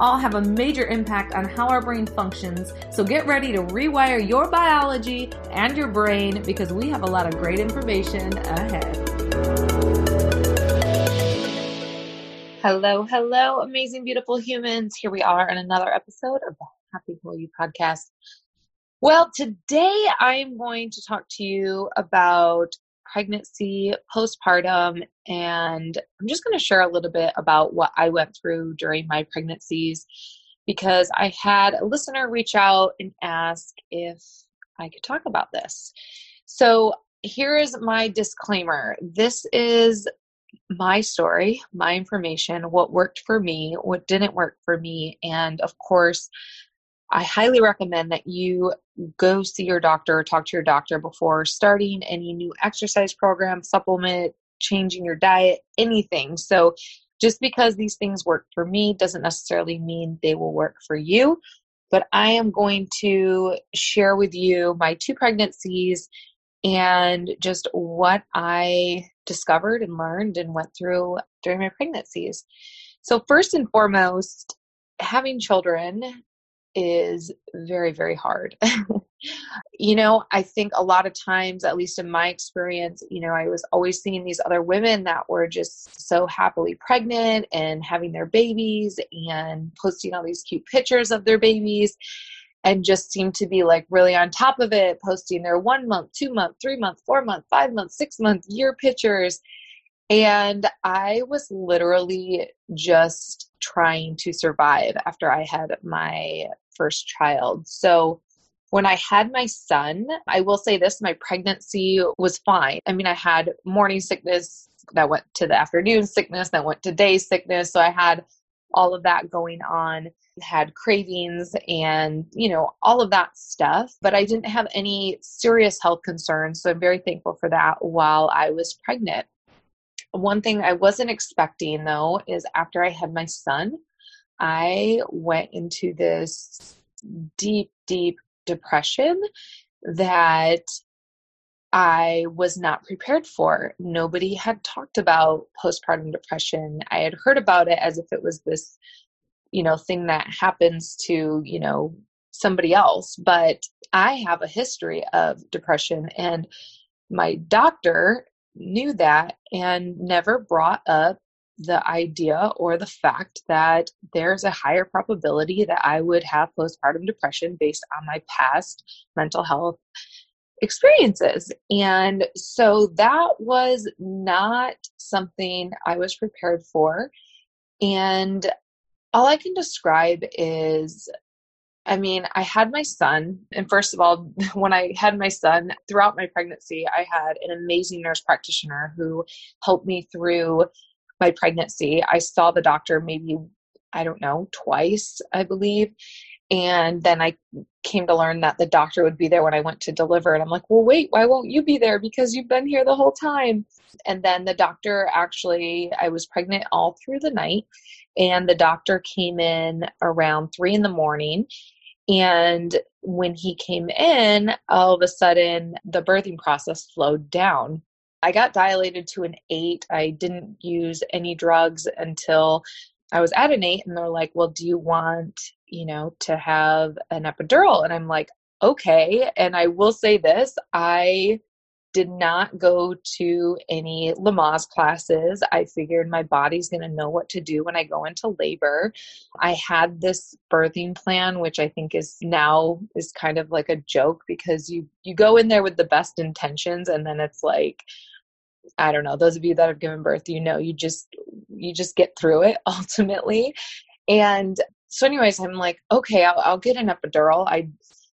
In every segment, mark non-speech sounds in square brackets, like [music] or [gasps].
all have a major impact on how our brain functions. So get ready to rewire your biology and your brain because we have a lot of great information ahead. Hello, hello, amazing, beautiful humans. Here we are on another episode of the Happy Whole You podcast. Well, today I'm going to talk to you about pregnancy, postpartum, and I'm just going to share a little bit about what I went through during my pregnancies because I had a listener reach out and ask if I could talk about this. So, here is my disclaimer this is my story, my information, what worked for me, what didn't work for me, and of course, I highly recommend that you go see your doctor or talk to your doctor before starting any new exercise program, supplement, changing your diet, anything. So, just because these things work for me doesn't necessarily mean they will work for you. But I am going to share with you my two pregnancies and just what I discovered and learned and went through during my pregnancies. So, first and foremost, having children is very, very hard. you know, I think a lot of times, at least in my experience, you know, I was always seeing these other women that were just so happily pregnant and having their babies and posting all these cute pictures of their babies and just seemed to be like really on top of it, posting their one month, two month, three month, four month, five month, six month, year pictures. And I was literally just trying to survive after I had my first child. So when I had my son, I will say this my pregnancy was fine. I mean, I had morning sickness that went to the afternoon sickness, that went to day sickness. So I had all of that going on, had cravings and, you know, all of that stuff. But I didn't have any serious health concerns. So I'm very thankful for that while I was pregnant. One thing I wasn't expecting though is after I had my son, I went into this deep, deep depression that I was not prepared for. Nobody had talked about postpartum depression. I had heard about it as if it was this, you know, thing that happens to, you know, somebody else. But I have a history of depression, and my doctor knew that and never brought up the idea or the fact that there's a higher probability that I would have postpartum depression based on my past mental health experiences. And so that was not something I was prepared for. And all I can describe is I mean, I had my son, and first of all, [laughs] when I had my son throughout my pregnancy, I had an amazing nurse practitioner who helped me through my pregnancy. I saw the doctor maybe, I don't know, twice, I believe. And then I came to learn that the doctor would be there when I went to deliver. And I'm like, well, wait, why won't you be there? Because you've been here the whole time. And then the doctor actually, I was pregnant all through the night. And the doctor came in around three in the morning. And when he came in, all of a sudden the birthing process slowed down. I got dilated to an eight. I didn't use any drugs until I was at an eight, and they're like, Well, do you want, you know, to have an epidural? And I'm like, Okay. And I will say this I did not go to any Lamaze classes. I figured my body's going to know what to do when I go into labor. I had this birthing plan which I think is now is kind of like a joke because you you go in there with the best intentions and then it's like I don't know, those of you that have given birth, you know, you just you just get through it [laughs] ultimately. And so anyways, I'm like, okay, I'll, I'll get an epidural. I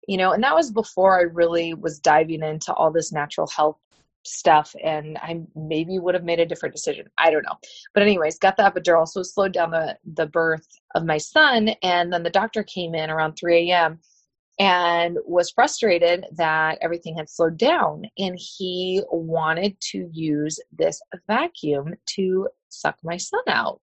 you know, and that was before I really was diving into all this natural health stuff and I maybe would have made a different decision. I don't know. But anyways, got the epidural, so slowed down the the birth of my son and then the doctor came in around 3 a.m. and was frustrated that everything had slowed down. And he wanted to use this vacuum to suck my son out.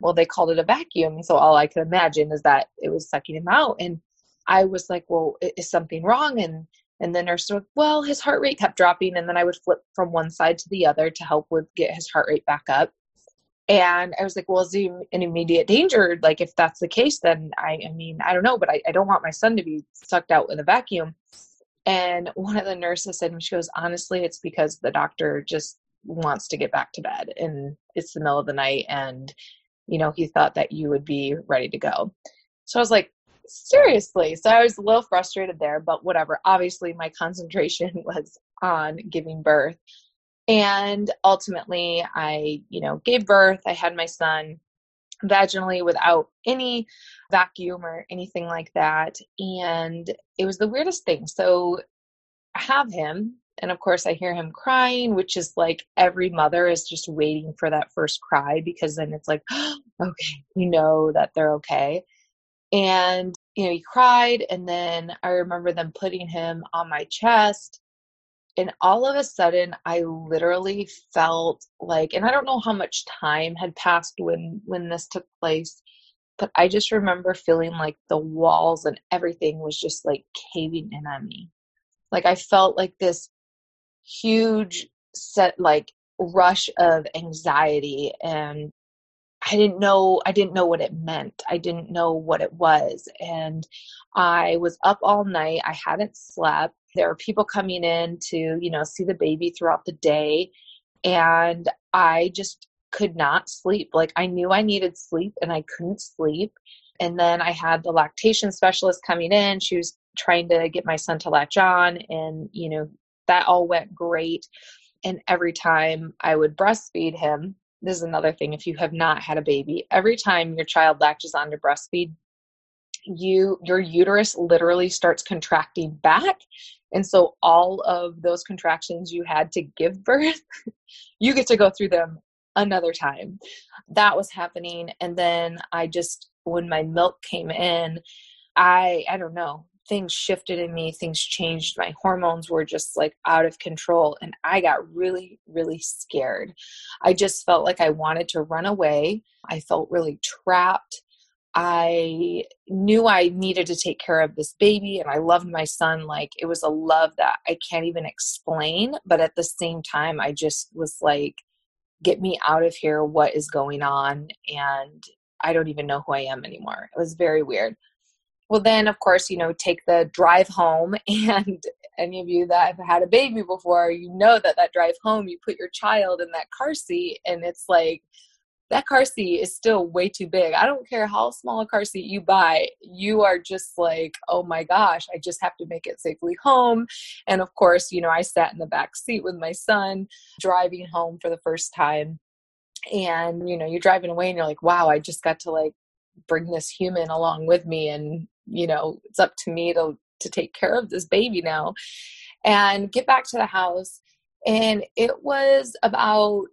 Well, they called it a vacuum. So all I could imagine is that it was sucking him out. And I was like, well, is something wrong? And and the nurse was, like, well, his heart rate kept dropping. And then I would flip from one side to the other to help with get his heart rate back up. And I was like, well, is he in immediate danger? Like, if that's the case, then I, I mean, I don't know, but I, I don't want my son to be sucked out with a vacuum. And one of the nurses said, she goes, honestly, it's because the doctor just wants to get back to bed and it's the middle of the night and, you know, he thought that you would be ready to go. So I was like, seriously. So I was a little frustrated there, but whatever. Obviously, my concentration [laughs] was on giving birth. And ultimately, I, you know, gave birth. I had my son vaginally without any vacuum or anything like that. And it was the weirdest thing. So I have him. And of course, I hear him crying, which is like every mother is just waiting for that first cry because then it's like, oh, [gasps] okay, you know that they're okay. And, you know, he cried. And then I remember them putting him on my chest and all of a sudden i literally felt like and i don't know how much time had passed when when this took place but i just remember feeling like the walls and everything was just like caving in on me. Like i felt like this huge set like rush of anxiety and I didn't know I didn't know what it meant. I didn't know what it was and I was up all night. I hadn't slept. There were people coming in to, you know, see the baby throughout the day and I just could not sleep. Like I knew I needed sleep and I couldn't sleep. And then I had the lactation specialist coming in. She was trying to get my son to latch on and, you know, that all went great. And every time I would breastfeed him, this is another thing if you have not had a baby every time your child latches on to breastfeed you your uterus literally starts contracting back and so all of those contractions you had to give birth [laughs] you get to go through them another time. That was happening and then i just when my milk came in i i don't know things shifted in me, things changed. My hormones were just like out of control, and I got really, really scared. I just felt like I wanted to run away. I felt really trapped. I knew I needed to take care of this baby, and I loved my son. Like it was a love that I can't even explain. But at the same time, I just was like, get me out of here. What is going on? And I don't even know who I am anymore. It was very weird. Well, then, of course, you know, take the drive home. [laughs] And any of you that have had a baby before, you know that that drive home, you put your child in that car seat, and it's like, that car seat is still way too big. I don't care how small a car seat you buy, you are just like, oh my gosh, I just have to make it safely home. And of course, you know, I sat in the back seat with my son driving home for the first time. And, you know, you're driving away and you're like, wow, I just got to like bring this human along with me and you know it's up to me to to take care of this baby now and get back to the house. And it was about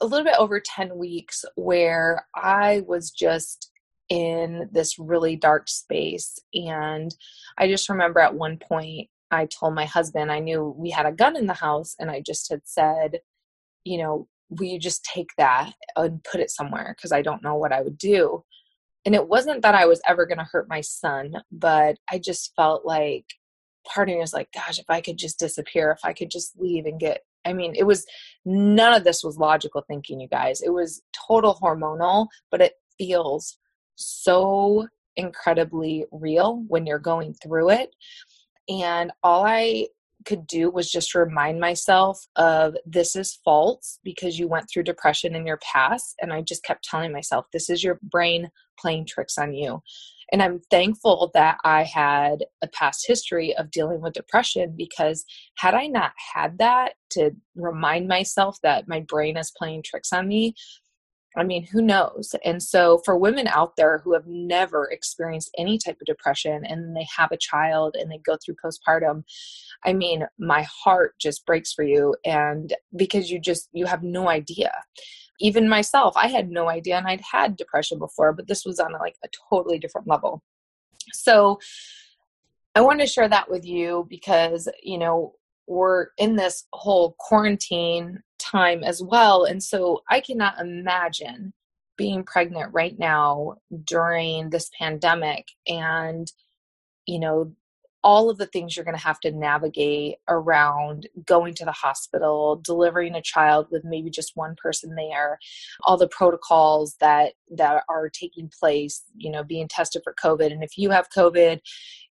a little bit over 10 weeks where i was just in this really dark space. And i just remember at one point i told my husband i knew we had a gun in the house and i just had said you know will you just take that and put it somewhere? Because i don't know what i would do and it wasn't that I was ever going to hurt my son, but I just felt like part of me was like, gosh, if I could just disappear, if I could just leave and get, I mean, it was none of this was logical thinking, you guys. It was total hormonal, but it feels so incredibly real when you're going through it. And all I could do was just remind myself of this is false because you went through depression in your past. And I just kept telling myself, this is your brain playing tricks on you. And I'm thankful that I had a past history of dealing with depression because had I not had that to remind myself that my brain is playing tricks on me, I mean, who knows? And so, for women out there who have never experienced any type of depression and they have a child and they go through postpartum, I mean, my heart just breaks for you. And because you just, you have no idea. Even myself, I had no idea and I'd had depression before, but this was on like a totally different level. So, I want to share that with you because, you know, we're in this whole quarantine time as well. And so I cannot imagine being pregnant right now during this pandemic and, you know, all of the things you're going to have to navigate around going to the hospital, delivering a child with maybe just one person there, all the protocols that that are taking place, you know, being tested for COVID. And if you have COVID,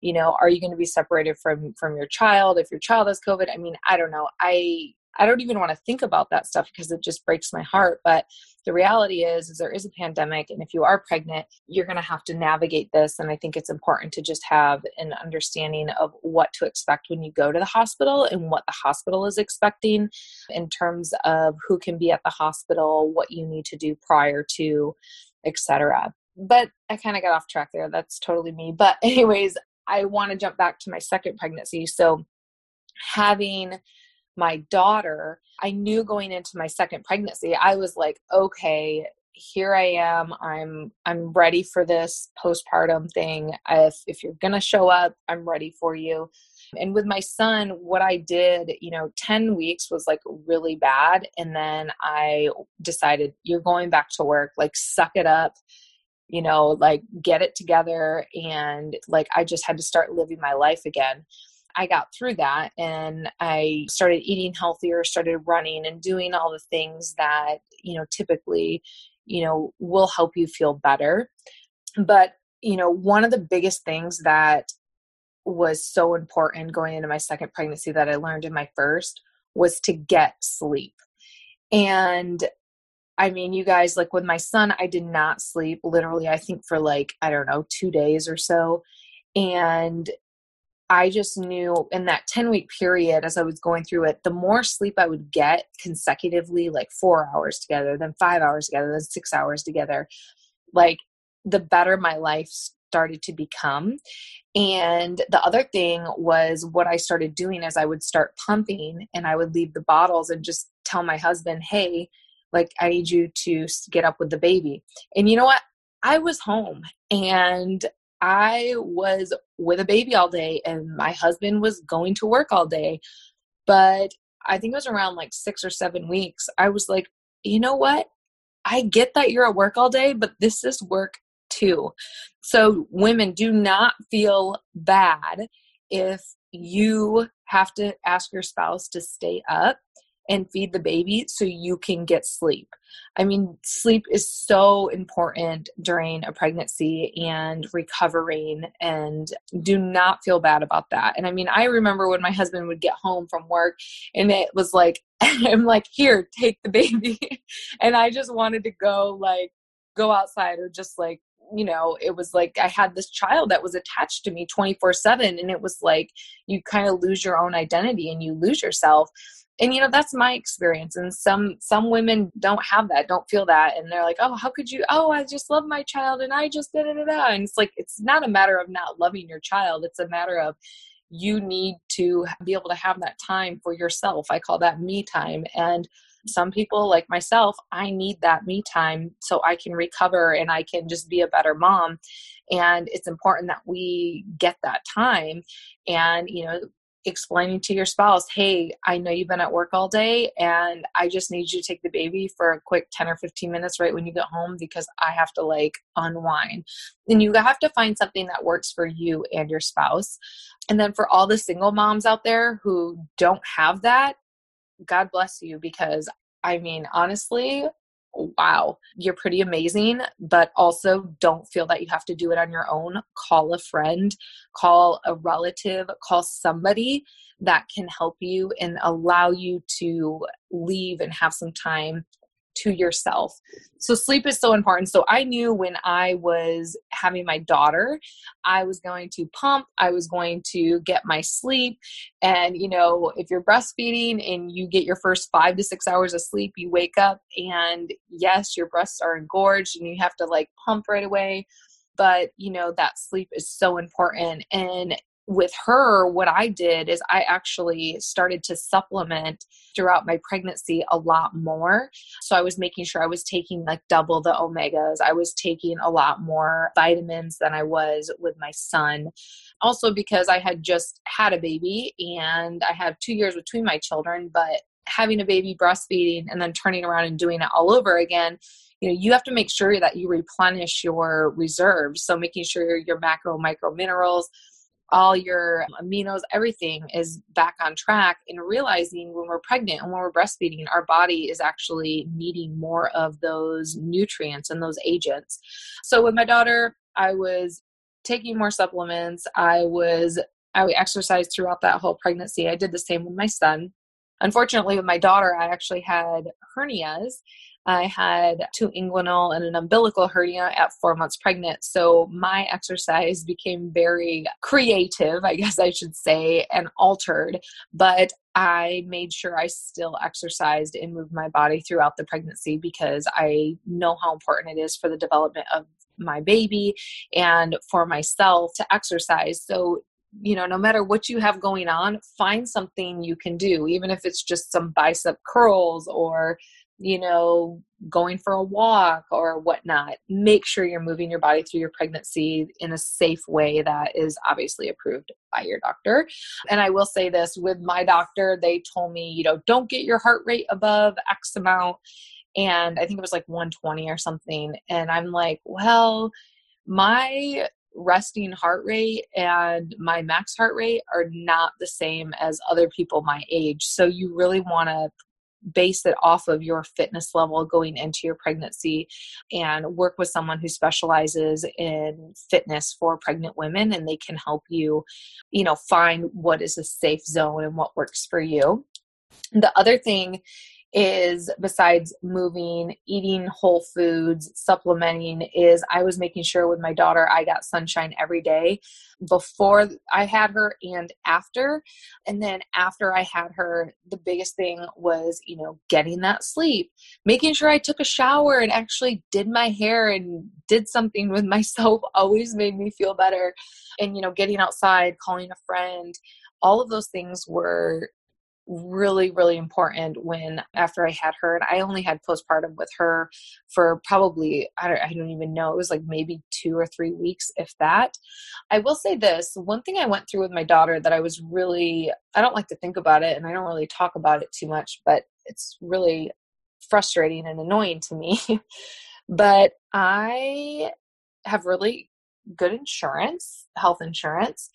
you know, are you going to be separated from from your child if your child has COVID? I mean, I don't know. I I don't even want to think about that stuff because it just breaks my heart. But the reality is, is there is a pandemic, and if you are pregnant, you're going to have to navigate this. And I think it's important to just have an understanding of what to expect when you go to the hospital and what the hospital is expecting in terms of who can be at the hospital, what you need to do prior to, etc. But I kind of got off track there. That's totally me. But [laughs] anyways, I want to jump back to my second pregnancy. So having my daughter, I knew going into my second pregnancy, I was like, okay, here I am. I'm I'm ready for this postpartum thing. If if you're going to show up, I'm ready for you. And with my son, what I did, you know, 10 weeks was like really bad and then I decided you're going back to work, like suck it up. You know, like get it together and like I just had to start living my life again. I got through that and I started eating healthier, started running and doing all the things that, you know, typically, you know, will help you feel better. But, you know, one of the biggest things that was so important going into my second pregnancy that I learned in my first was to get sleep. And I mean, you guys, like with my son, I did not sleep literally, I think for like, I don't know, two days or so. And I just knew in that 10 week period, as I was going through it, the more sleep I would get consecutively, like four hours together, then five hours together, then six hours together, like the better my life started to become. And the other thing was what I started doing as I would start pumping and I would leave the bottles and just tell my husband, hey, like I need you to get up with the baby. And you know what? I was home and I was with a baby all day and my husband was going to work all day. But I think it was around like six or seven weeks. I was like, you know what? I get that you're at work all day, but this is work too. So, women, do not feel bad if you have to ask your spouse to stay up and feed the baby so you can get sleep. I mean, sleep is so important during a pregnancy and recovering, and do not feel bad about that. And I mean, I remember when my husband would get home from work and it was like, [laughs] I'm like, here, take the baby. [laughs] and I just wanted to go, like, go outside or just like you know it was like i had this child that was attached to me 24 7 and it was like you kind of lose your own identity and you lose yourself. And you know that's my experience and some some women don't have that don't feel that and they're like oh how could you oh i just love my child and i just da da da da and it's like it's not a matter of not loving your child it's a matter of you need to be able to have that time for yourself i call that me time and some people like myself i need that me time so i can recover and i can just be a better mom and it's important that we get that time and you know explaining to your spouse, hey, I know you've been at work all day and I just need you to take the baby for a quick 10 or 15 minutes right when you get home because I have to like unwind. And you have to find something that works for you and your spouse. And then for all the single moms out there who don't have that, God bless you because I mean, honestly, wow, you're pretty amazing, but also don't feel that you have to do it on your own. Call a friend, call a relative, call somebody that can help you and allow you to leave and have some time to yourself. So sleep is so important. So I knew when I was having my daughter, I was going to pump, I was going to get my sleep. And you know, if you're breastfeeding and you get your first 5 to 6 hours of sleep, you wake up and yes, your breasts are engorged and you have to like pump right away but you know that sleep is so important and with her, what I did is I actually started to supplement throughout my pregnancy a lot more. So I was making sure I was taking like double the omegas. I was taking a lot more vitamins than I was with my son. Also, because I had just had a baby and I have two years between my children, but having a baby, breastfeeding, and then turning around and doing it all over again, you know, you have to make sure that you replenish your reserves. So making sure your macro, micro minerals, all your aminos, everything is back on track and realizing when we're pregnant and when we're breastfeeding, our body is actually needing more of those nutrients and those agents. So with my daughter, I was taking more supplements. I was I exercised throughout that whole pregnancy. I did the same with my son. Unfortunately, with my daughter, I actually had hernias I had two inguinal and an umbilical hernia at four months pregnant. So my exercise became very creative, I [laughs] guess I should say, and altered. But I made sure I still exercised and moved my body throughout the pregnancy because I know how important it is for the development of my baby and for myself to exercise. So you know, no matter what you have going on, find something you can do, even if it's just some bicep curls or you know, going for a walk or whatnot, make sure you're moving your body through your pregnancy in a safe way that is obviously approved by your doctor. And I will say this with my doctor, they told me, you know, don't get your heart rate above X amount. And I think it was like 120 or something. And I'm like, well, my resting heart rate and my max heart rate are not the same as other people my age. So you really want to base it off of your fitness level going into your pregnancy and work with someone who specializes in fitness for pregnant women and they can help you you know find what is a safe zone and what works for you. The other thing is besides moving, eating whole foods, supplementing, is I was making sure with my daughter I got sunshine every day before I had her and after. And then after I had her, the biggest thing was, you know, getting that sleep, making sure I took a shower and actually did my hair and did something with [laughs] myself always made me feel better. And, you know, getting outside, calling a friend, all of those things were really really important when after i had her and i only had postpartum with her for probably I don't, I don't even know it was like maybe two or three weeks if that. I will say this one thing i went through with my daughter that i was really i don't like to think about it and i don't really talk about it too much but it's really frustrating and annoying to me. [laughs] But i have really good insurance health insurance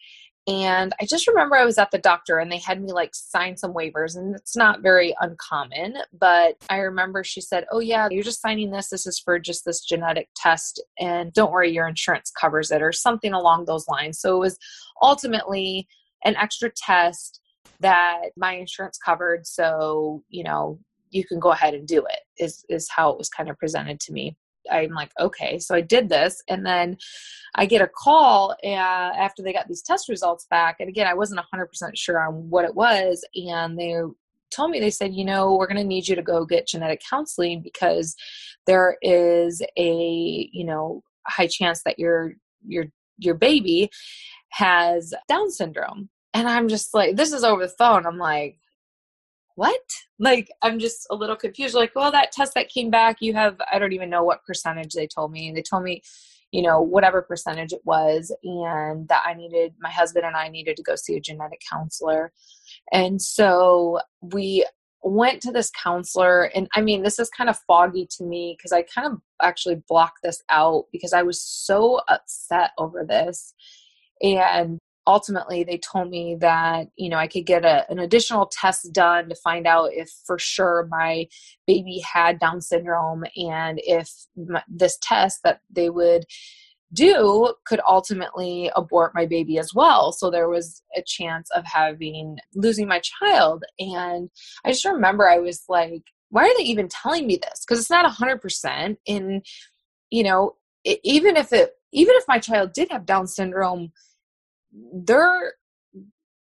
and I just remember I was at the doctor and they had me like sign some waivers, and it's not very uncommon. But I remember she said, Oh, yeah, you're just signing this. This is for just this genetic test. And don't worry, your insurance covers it, or something along those lines. So it was ultimately an extra test that my insurance covered. So, you know, you can go ahead and do it, is, is how it was kind of presented to me. I'm like, okay. So I did this. And then I get a call uh, after they got these test results back. And again, I wasn't 100% sure on what it was. And they told me, they said, you know, we're going to need you to go get genetic counseling because there is a, you know, high chance that your, your, your baby has Down syndrome. And I'm just like, this is over the phone. I'm like, what? Like, I'm just a little confused. Like, well, that test that came back, you have, I don't even know what percentage they told me. They told me, you know, whatever percentage it was, and that I needed, my husband and I needed to go see a genetic counselor. And so we went to this counselor, and I mean, this is kind of foggy to me because I kind of actually blocked this out because I was so upset over this. And ultimately they told me that you know i could get a, an additional test done to find out if for sure my baby had down syndrome and if my, this test that they would do could ultimately abort my baby as well. So there was a chance of having losing my child. And i just remember i was like why are they even telling me this? Because it's not 100% and you know it, even if it even if my child did have down syndrome they're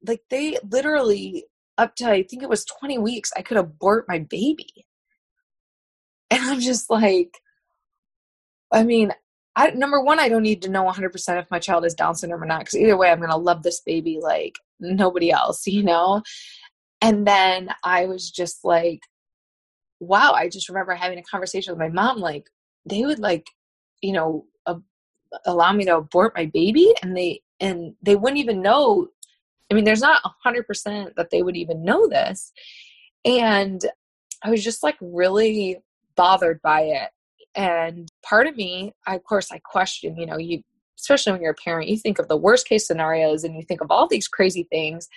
like they literally up to I think it was 20 weeks I could abort my baby. [laughs] And I'm just like I mean, I, number one, I don't need to know 100% if my child is Down syndrome or not, because either way, I'm going to love this baby like nobody else, [laughs] you know? And then I was just like, wow, I just remember having a conversation with my mom, like, they would like, you know, allow me to abort my baby and they, and they wouldn't even know. I mean, there's not a hundred percent that they would even know this. And I was just like really bothered by it. And part of me, I, of course, I question, you know, you, especially when you're a parent, you think of the worst case scenarios and you think of all these crazy things.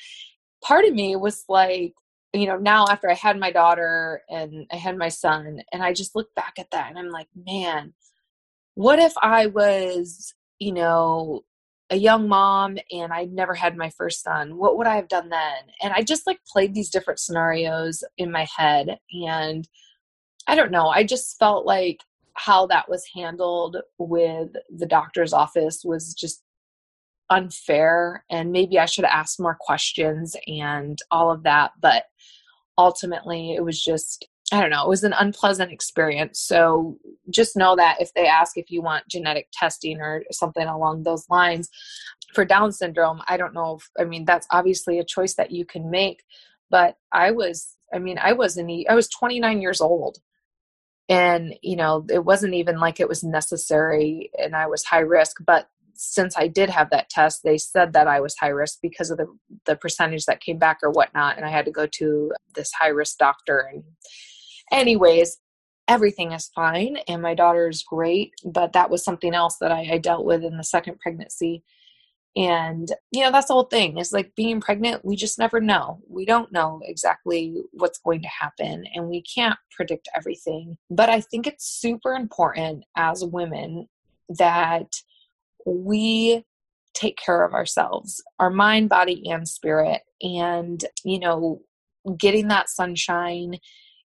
Part of me was like, you know, now after I had my daughter and I had my son, and I just look back at that and I'm like, man, what if I was, you know, a young mom and I never had my first son? What would I have done then? And I just like played these different scenarios in my head. And I don't know, I just felt like how that was handled with the doctor's office was just unfair and maybe I should have asked more questions and all of that but ultimately it was just I don't know, it was an unpleasant experience. So just know that if they ask if you want genetic testing or something along those lines for Down syndrome, I don't know if, I mean, that's obviously a choice that you can make. But I was, I mean, I wasn't, I was 29 years old and you know it wasn't even like it was necessary and i was high risk but since i did have that test they said that i was high risk because of the the percentage that came back or whatnot and i had to go to this high risk doctor and anyways everything is fine and my daughter is great but that was something else that I, I dealt with in the second pregnancy and, you know, that's the whole thing It's like being pregnant, we just never know. We don't know exactly what's going to happen and we can't predict everything. But I think it's super important as women that we take care of ourselves, our mind, body, and spirit. And, you know, getting that sunshine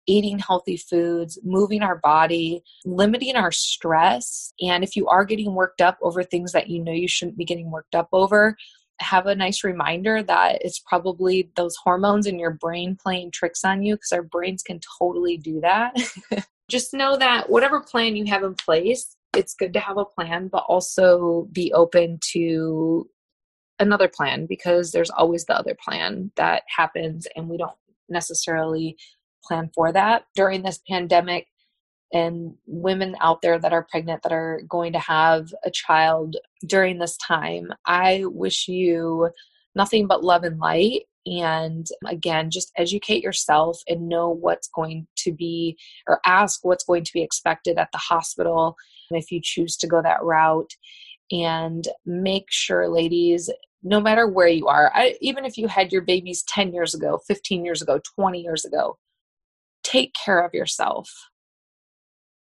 eating healthy foods, moving our body, limiting our stress. And if you are getting worked up over things that you know you shouldn't be getting worked up over, have a nice reminder that it's probably those hormones in your brain playing tricks on you because our brains can totally do that. [laughs] Just know that whatever plan you have in place, it's good to have a plan, but also be open to another plan because there's always the other plan that happens and we don't necessarily plan for that during this pandemic and women out there that are pregnant that are going to have a child during this time i wish you nothing but love and light. And again just educate yourself and know what's going to be or ask what's going to be expected at the hospital if you choose to go that route. And make sure ladies no matter where you are I, even if you had your babies 10 years ago 15 years ago 20 years ago take care of yourself.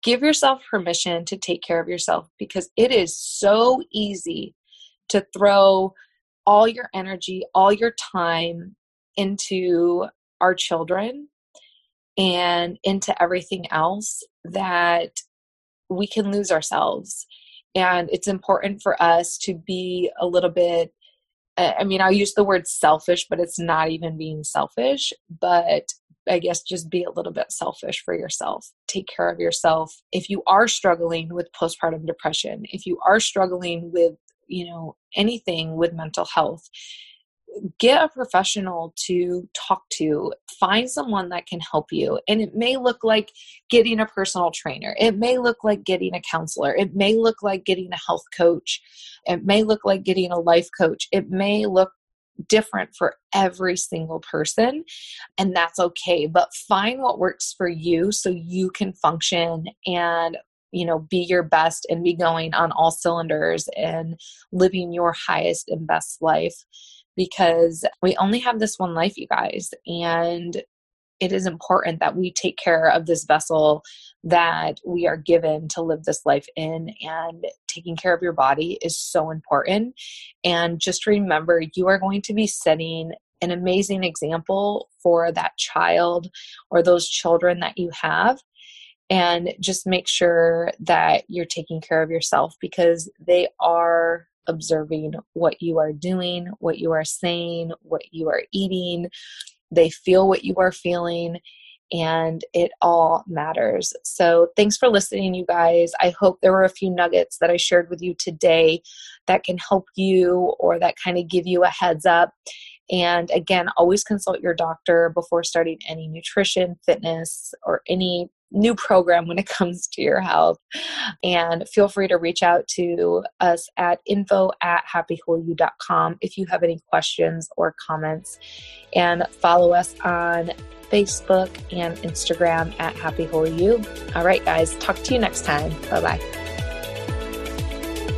Give yourself permission to take care of yourself because it is so easy to throw all your energy, all your time into our children and into everything else that we can lose ourselves. And it's important for us to be a little bit I mean, I'll use the word selfish, but it's not even being selfish, but I guess just be a little bit selfish for yourself. Take care of yourself. If you are struggling with postpartum depression, if you are struggling with, you know, anything with mental health, get a professional to talk to find someone that can help you. And it may look like getting a personal trainer. It may look like getting a counselor. It may look like getting a health coach. It may look like getting a life coach. It may look different for every single person, and that's okay. But find what works for you so you can function and you know be your best and be going on all cylinders and living your highest and best life because we only have this one life you guys and it is important that we take care of this vessel that we are given to live this life in and taking care of your body is so important. And just remember you are going to be setting an amazing example for that child or those children that you have and just make sure that you're taking care of yourself because they are observing what you are doing, what you are saying, what you are eating, they feel what you are feeling and it all matters. So, thanks for listening, you guys. I hope there were a few nuggets that I shared with you today that can help you or that kind of give you a heads up. And again, always consult your doctor before starting any nutrition, fitness, or any new program when it [laughs] comes to your health. And feel free to reach out to us at info at happywholeyou.com if you have any questions or comments. And follow us on Facebook and Instagram at Happy. All right, guys, talk to you next time. Bye bye.